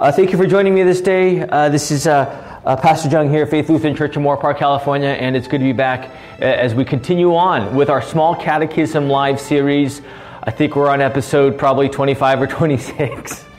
Uh, thank you for joining me this day. Uh, this is uh, uh Pastor Jung here at Faith Lutheran Church in Moorpark, California, and it's good to be back uh, as we continue on with our Small Catechism Live series. I think we're on episode probably 25 or 26.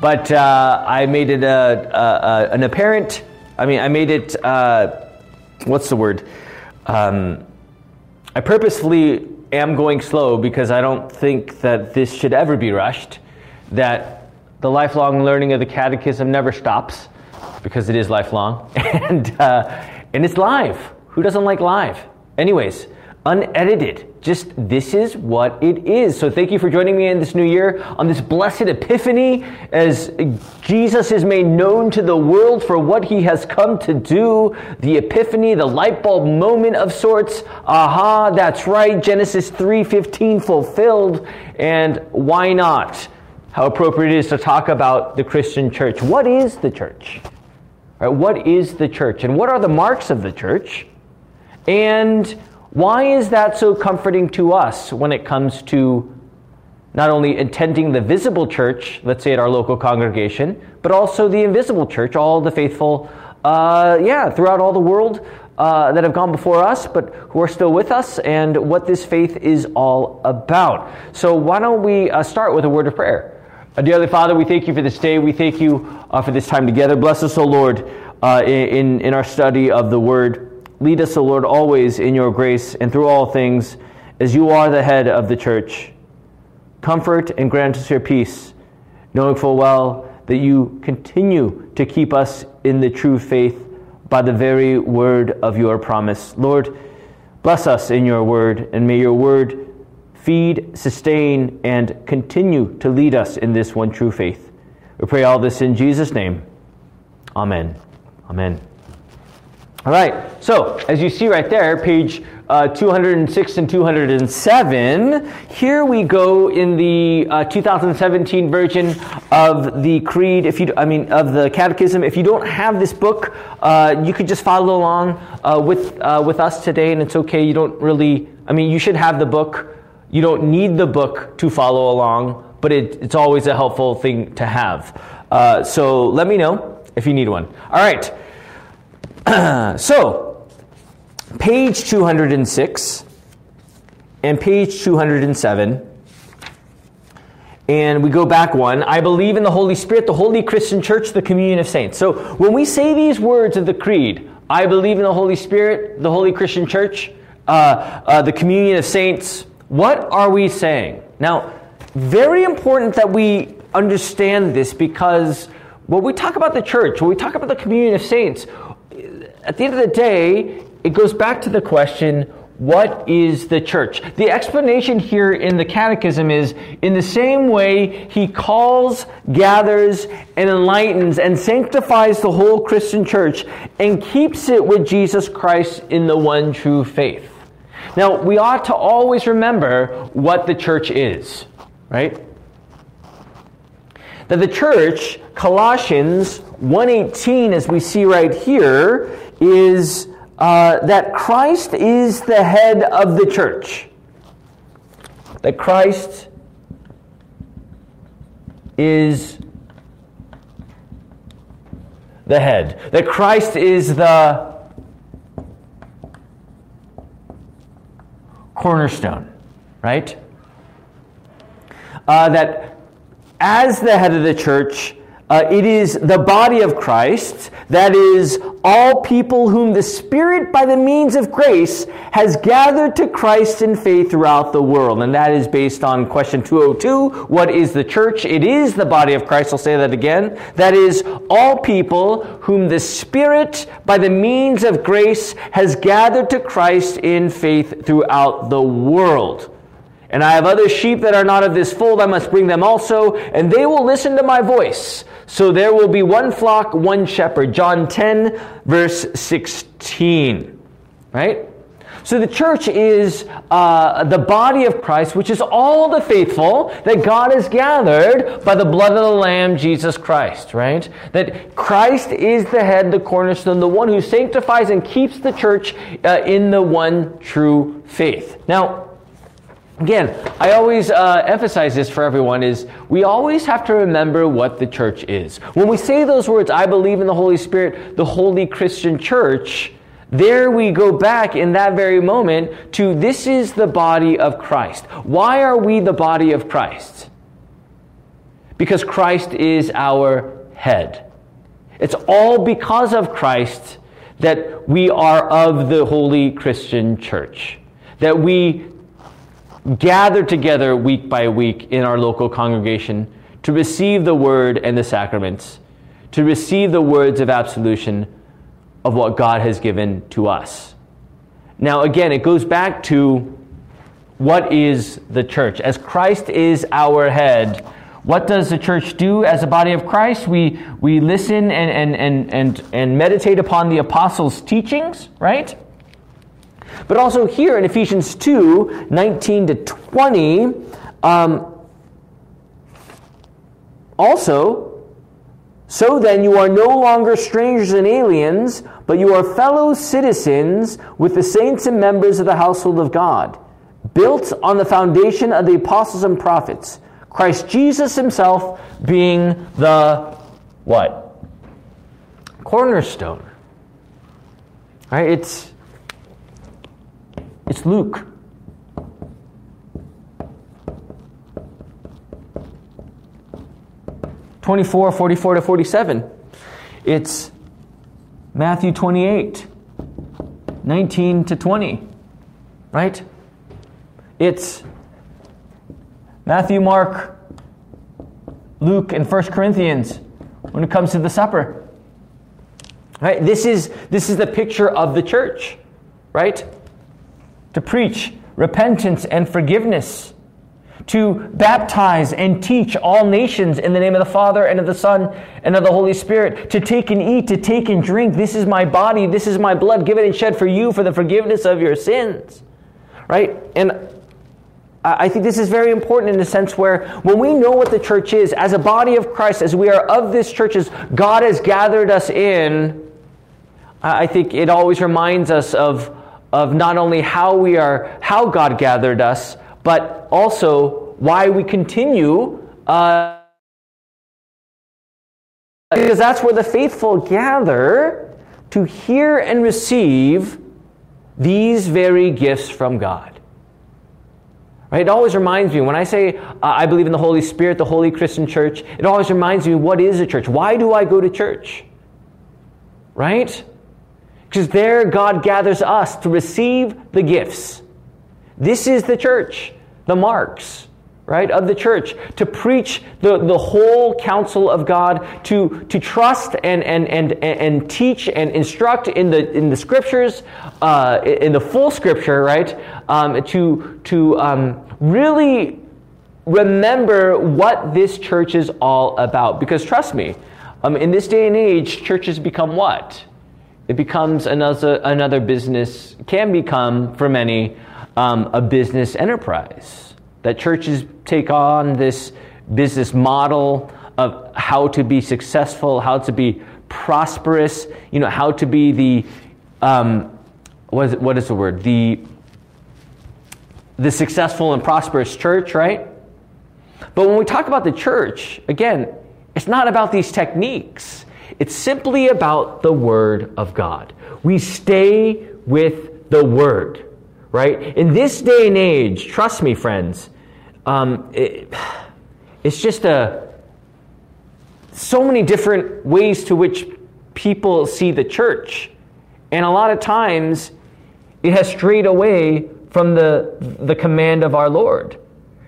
But uh, I made it a, a, a, an apparent, I mean, I made it, what's the word? Um, I purposefully am going slow because I don't think that this should ever be rushed, that the lifelong learning of the catechism never stops because it is lifelong. and, uh, and it's live. Who doesn't like live? Anyways, unedited. Just this is what it is. So thank you for joining me in this new year on this blessed epiphany as Jesus is made known to the world for what he has come to do. The epiphany, the light bulb moment of sorts. Aha, that's right. Genesis 3:15 fulfilled. And why not? How appropriate it is to talk about the Christian church. What is the church? Right, what is the church? And what are the marks of the church? And why is that so comforting to us when it comes to not only attending the visible church, let's say at our local congregation, but also the invisible church, all the faithful, uh, yeah, throughout all the world uh, that have gone before us, but who are still with us, and what this faith is all about. So, why don't we uh, start with a word of prayer? Uh, dearly Father, we thank you for this day. We thank you uh, for this time together. Bless us, O Lord, uh, in, in our study of the Word. Lead us, O Lord, always in your grace and through all things, as you are the head of the church. Comfort and grant us your peace, knowing full well that you continue to keep us in the true faith by the very word of your promise. Lord, bless us in your word, and may your word feed, sustain, and continue to lead us in this one true faith. We pray all this in Jesus' name. Amen. Amen. All right, so as you see right there, page uh, 206 and 207, here we go in the uh, 2017 version of the Creed. If you, I mean, of the Catechism. If you don't have this book, uh, you could just follow along uh, with uh, with us today, and it's okay. You don't really. I mean, you should have the book. You don't need the book to follow along, but it, it's always a helpful thing to have. Uh, so let me know if you need one. All right. so, page 206 and page 207. And we go back one. I believe in the Holy Spirit, the Holy Christian Church, the communion of saints. So when we say these words of the Creed, I believe in the Holy Spirit, the Holy Christian Church, uh, uh, the communion of saints, what are we saying? Now, very important that we understand this because when we talk about the church, when we talk about the communion of saints, at the end of the day, it goes back to the question what is the church? The explanation here in the Catechism is in the same way he calls, gathers, and enlightens and sanctifies the whole Christian church and keeps it with Jesus Christ in the one true faith. Now, we ought to always remember what the church is, right? That the church, Colossians 1:18 as we see right here, is uh, that Christ is the head of the church. That Christ is the head. That Christ is the cornerstone, right? Uh, that as the head of the church, uh, it is the body of Christ, that is, all people whom the Spirit, by the means of grace, has gathered to Christ in faith throughout the world. And that is based on question 202 What is the church? It is the body of Christ. I'll say that again. That is, all people whom the Spirit, by the means of grace, has gathered to Christ in faith throughout the world. And I have other sheep that are not of this fold, I must bring them also, and they will listen to my voice. So there will be one flock, one shepherd. John 10, verse 16. Right? So the church is uh, the body of Christ, which is all the faithful that God has gathered by the blood of the Lamb, Jesus Christ, right? That Christ is the head, the cornerstone, the one who sanctifies and keeps the church uh, in the one true faith. Now, again, I always uh, emphasize this for everyone is we always have to remember what the church is. When we say those words, I believe in the Holy Spirit, the holy Christian church, there we go back in that very moment to this is the body of Christ. Why are we the body of Christ? Because Christ is our head. It's all because of Christ that we are of the holy Christian church. That we gather together week by week in our local congregation to receive the word and the sacraments, to receive the words of absolution of what God has given to us. Now, again, it goes back to what is the church? As Christ is our head, what does the church do as a body of Christ? We, we listen and, and, and, and, and meditate upon the apostles' teachings, right? But also here in Ephesians 2 19 to 20, um, also, so then you are no longer strangers and aliens, but you are fellow citizens with the saints and members of the household of God, built on the foundation of the apostles and prophets, Christ Jesus himself being the what? Cornerstone. Right? It's it's Luke. Twenty-four, forty-four to forty-seven. It's Matthew 28, 19 to 20. Right? It's Matthew, Mark, Luke, and 1 Corinthians when it comes to the supper. Right? This is, this is the picture of the church, right? To preach repentance and forgiveness, to baptize and teach all nations in the name of the Father and of the Son and of the Holy Spirit, to take and eat, to take and drink. This is my body, this is my blood given and shed for you for the forgiveness of your sins. Right? And I think this is very important in the sense where when we know what the church is, as a body of Christ, as we are of this church, as God has gathered us in, I think it always reminds us of of not only how we are, how God gathered us, but also why we continue. Uh, because that's where the faithful gather to hear and receive these very gifts from God. Right? It always reminds me when I say uh, I believe in the Holy Spirit, the Holy Christian Church, it always reminds me what is a church? Why do I go to church? Right? Because there God gathers us to receive the gifts. This is the church, the marks, right, of the church, to preach the, the whole counsel of God, to, to trust and, and, and, and teach and instruct in the, in the scriptures, uh, in the full scripture, right, um, to, to um, really remember what this church is all about. Because trust me, um, in this day and age, churches become what? It becomes another, another business, can become for many um, a business enterprise. That churches take on this business model of how to be successful, how to be prosperous, you know, how to be the, um, what, is, what is the word? The, the successful and prosperous church, right? But when we talk about the church, again, it's not about these techniques. It's simply about the Word of God. We stay with the Word, right? In this day and age, trust me, friends, um, it, it's just a so many different ways to which people see the church. And a lot of times it has strayed away from the, the command of our Lord.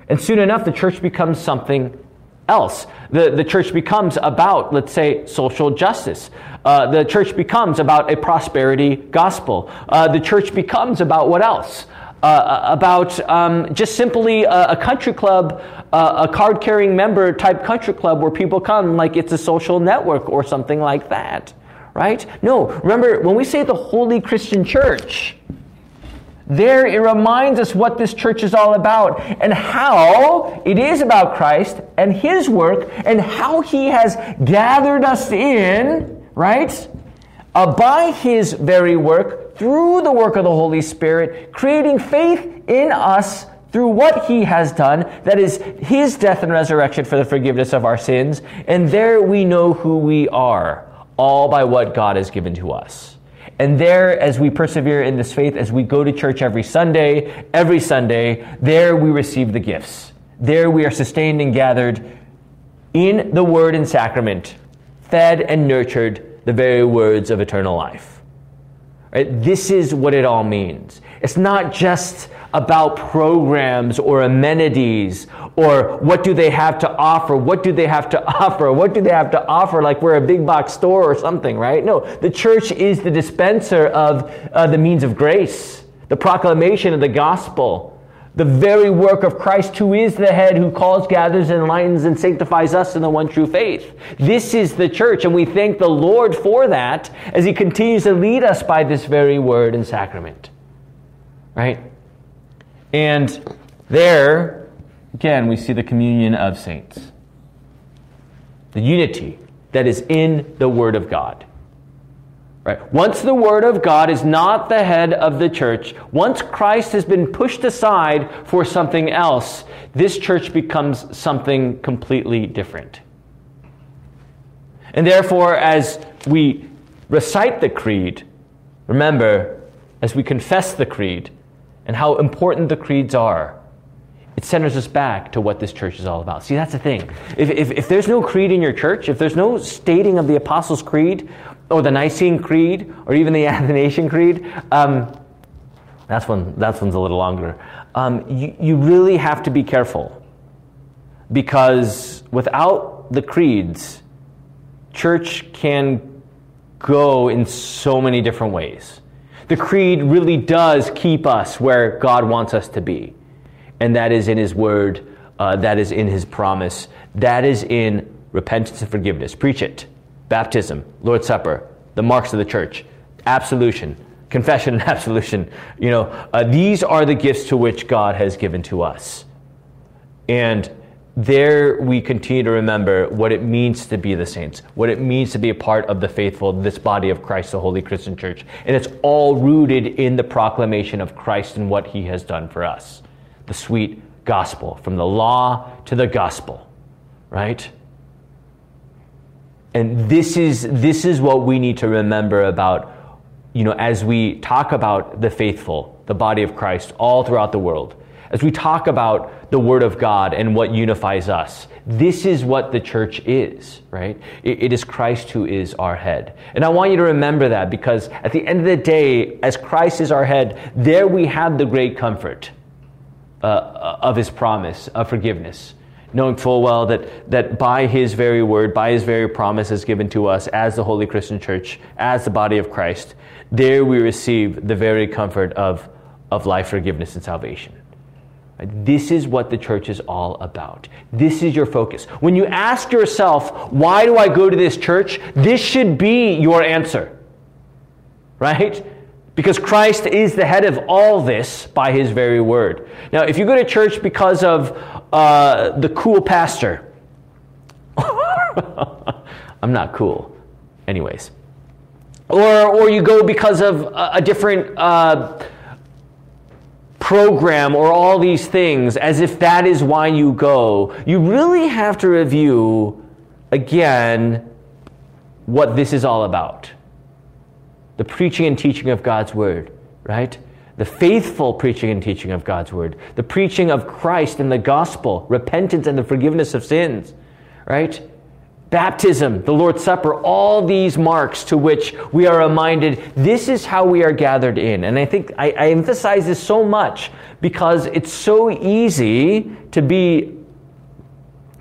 And soon enough, the church becomes something else. The, the church becomes about, let's say, social justice. Uh, the church becomes about a prosperity gospel. Uh, the church becomes about what else? Uh, uh about um, just simply a, a country club, uh, a card carrying member type country club where people come like it's a social network or something like that, right? No, remember, when we say the holy Christian church, there, it reminds us what this church is all about and how it is about Christ and His work and how He has gathered us in, right? Uh, by His very work, through the work of the Holy Spirit, creating faith in us through what he has done, that is, his death and resurrection for the forgiveness of our sins, and there we know who we are, all by what God has given to us. And there, as we persevere in this faith, as we go to church every Sunday, every Sunday, there we receive the gifts. There we are sustained and gathered in the word and sacrament, fed and nurtured the very words of eternal life. Right? This is what it all means. It's not just about programs or amenities or what do they have to offer? What do they have to offer? What do they have to offer? Like we're a big box store or something, right? No, the church is the dispenser of uh, the means of grace, the proclamation of the gospel the very work of Christ, who is the head, who calls, gathers, enlightens, and sanctifies us in the one true faith. This is the church, and we thank the Lord for that as He continues to lead us by this very word and sacrament. Right? And there, again, we see the communion of saints, the unity that is in the Word of God. Right. Once the Word of God is not the head of the church, once Christ has been pushed aside for something else, this church becomes something completely different. And therefore, as we recite the creed, remember, as we confess the creed and how important the creeds are, it centers us back to what this church is all about. See, that's the thing. If, if, if, there's no creed in your church, if there's no stating of the Apostles' Creed or the Nicene Creed, or even the Athanasian Creed, um, that's, one, that's one's a little longer. Um, you, you really have to be careful because without the creeds, church can go in so many different ways. The creed really does keep us where God wants us to be, and that is in His Word, uh, that is in His promise, that is in repentance and forgiveness. Preach it baptism, Lord's Supper, the marks of the church, absolution, confession and absolution. You know, uh, these are the gifts to which God has given to us. And there we continue to remember what it means to be the saints, what it means to be a part of the faithful, this body of Christ, the Holy Christian Church. And it's all rooted in the proclamation of Christ and what he has done for us. The sweet gospel, from the law to the gospel, right? And this is, this is what we need to remember about, you know, as we talk about the faithful, the body of Christ all throughout the world. As we talk about the Word of God and what unifies us, this is what the church is, right? it, it is Christ who is our head. And I want you to remember that because at the end of the day, as Christ is our head, there we have the great comfort uh, of His promise of forgiveness knowing full well that, that by his very word, by his very promise promises given to us as the Holy Christian Church, as the body of Christ, there we receive the very comfort of, of life, forgiveness, and salvation. This is what the church is all about. This is your focus. When you ask yourself, why do I go to this church? This should be your answer. Right? Because Christ is the head of all this by his very word. Now, if you go to church because of uh, the cool pastor. I'm not cool. Anyways. Or, or you go because of a, a different uh, program or all these things as if that is why you go. You really have to review again what this is all about the preaching and teaching of God's word, right? the faithful preaching and teaching of God's word, the preaching of Christ and the gospel, repentance and the forgiveness of sins, right? Baptism, the Lord's Supper, all these marks to which we are reminded this is how we are gathered in. And I think I, I emphasize this so much because it's so easy to be,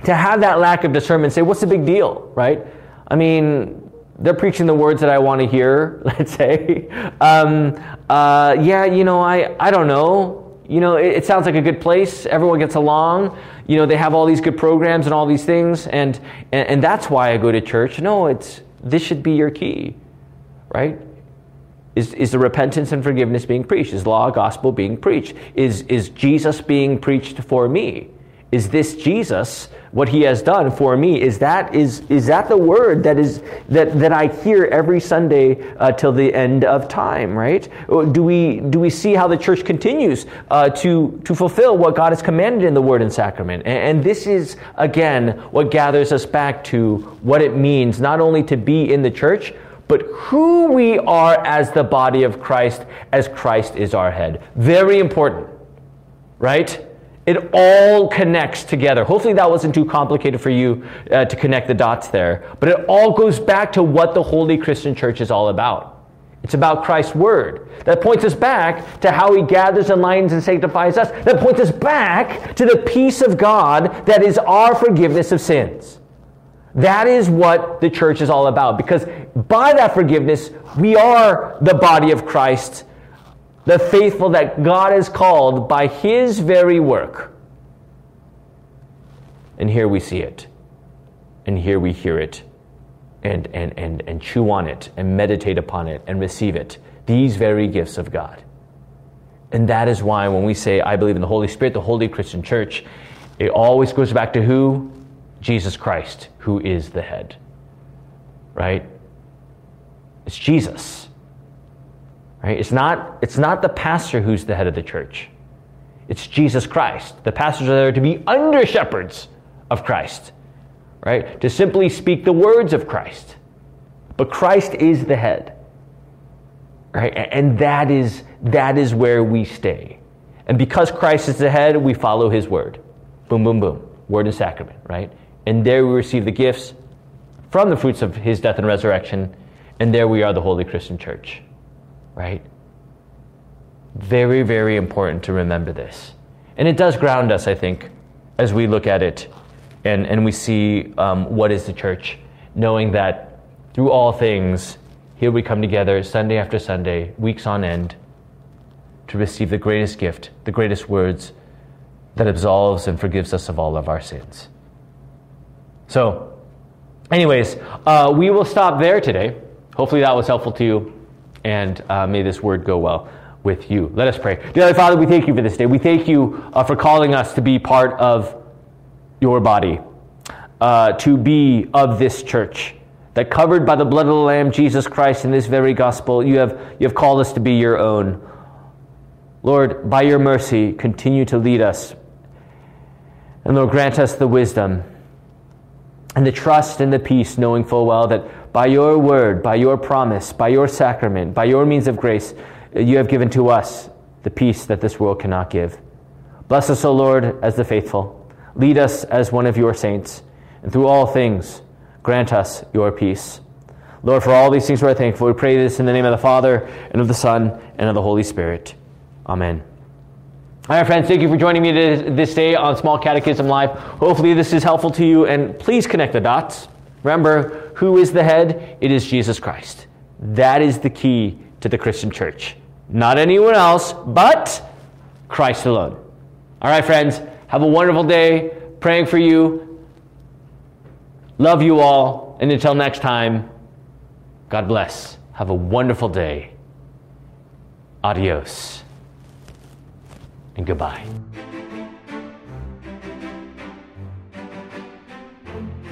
to have that lack of discernment say, what's the big deal, right? I mean, they're preaching the words that I want to hear, let's say. Um, uh, yeah, you know, I, I don't know. You know, it, it, sounds like a good place. Everyone gets along. You know, they have all these good programs and all these things, and, and, and that's why I go to church. No, it's this should be your key, right? Is, is the repentance and forgiveness being preached? Is law, gospel being preached? Is, is Jesus being preached for me? Is this Jesus, what he has done for me, is that, is, is that the word that, is, that, that I hear every Sunday uh, till the end of time, right? Do we, do we see how the church continues uh, to, to fulfill what God has commanded in the word and sacrament? And, and this is, again, what gathers us back to what it means not only to be in the church, but who we are as the body of Christ, as Christ is our head. Very important, right? It all connects together. Hopefully, that wasn't too complicated for you uh, to connect the dots there. But it all goes back to what the Holy Christian Church is all about. It's about Christ's Word. That points us back to how He gathers enlightens and sanctifies us. That points us back to the peace of God that is our forgiveness of sins. That is what the church is all about. Because by that forgiveness, we are the body of Christ the faithful that God has called by His very work. And here we see it. And here we hear it. And, and, and, and chew on it and meditate upon it and receive it. These very gifts of God. And that is why when we say, I believe in the Holy Spirit, the Holy Christian Church, it always goes back to who? Jesus Christ, who is the head. Right? It's Jesus. Right? It's, not, it's not the pastor who's the head of the church. It's Jesus Christ. The pastors are there to be under shepherds of Christ, right? To simply speak the words of Christ. But Christ is the head. Right? And that is that is where we stay. And because Christ is the head, we follow his word. Boom, boom, boom. Word and sacrament, right? And there we receive the gifts from the fruits of his death and resurrection. And there we are, the Holy Christian Church right? Very, very important to remember this. And it does ground us, I think, as we look at it and, and we see um, what is the church, knowing that through all things, here we come together Sunday after Sunday, weeks on end, to receive the greatest gift, the greatest words that absolves and forgives us of all of our sins. So, anyways, uh, we will stop there today. Hopefully, that was helpful to you and uh, may this word go well with you. Let us pray. Dear Father, we thank you for this day. We thank you uh, for calling us to be part of your body, uh, to be of this church. That covered by the blood of the Lamb, Jesus Christ, in this very gospel, you have, you have called us to be your own. Lord, by your mercy, continue to lead us. And Lord, grant us the wisdom and the trust and the peace, knowing full well that by your word, by your promise, by your sacrament, by your means of grace, you have given to us the peace that this world cannot give. Bless us, O Lord, as the faithful. Lead us as one of your saints. And through all things, grant us your peace. Lord, for all these things we're thankful. We pray this in the name of the Father, and of the Son, and of the Holy Spirit. Amen. All right, friends, thank you for joining me this day on Small Catechism Live. Hopefully, this is helpful to you, and please connect the dots. Remember, who is the head? It is Jesus Christ. That is the key to the Christian church. Not anyone else, but Christ alone. All right, friends, have a wonderful day. Praying for you. Love you all. And until next time, God bless. Have a wonderful day. Adios. And goodbye.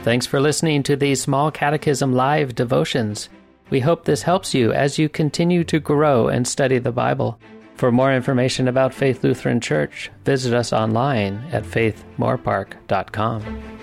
Thanks for listening to these Small Catechism Live devotions. We hope this helps you as you continue to grow and study the Bible. For more information about Faith Lutheran Church, visit us online at faithmoorpark.com.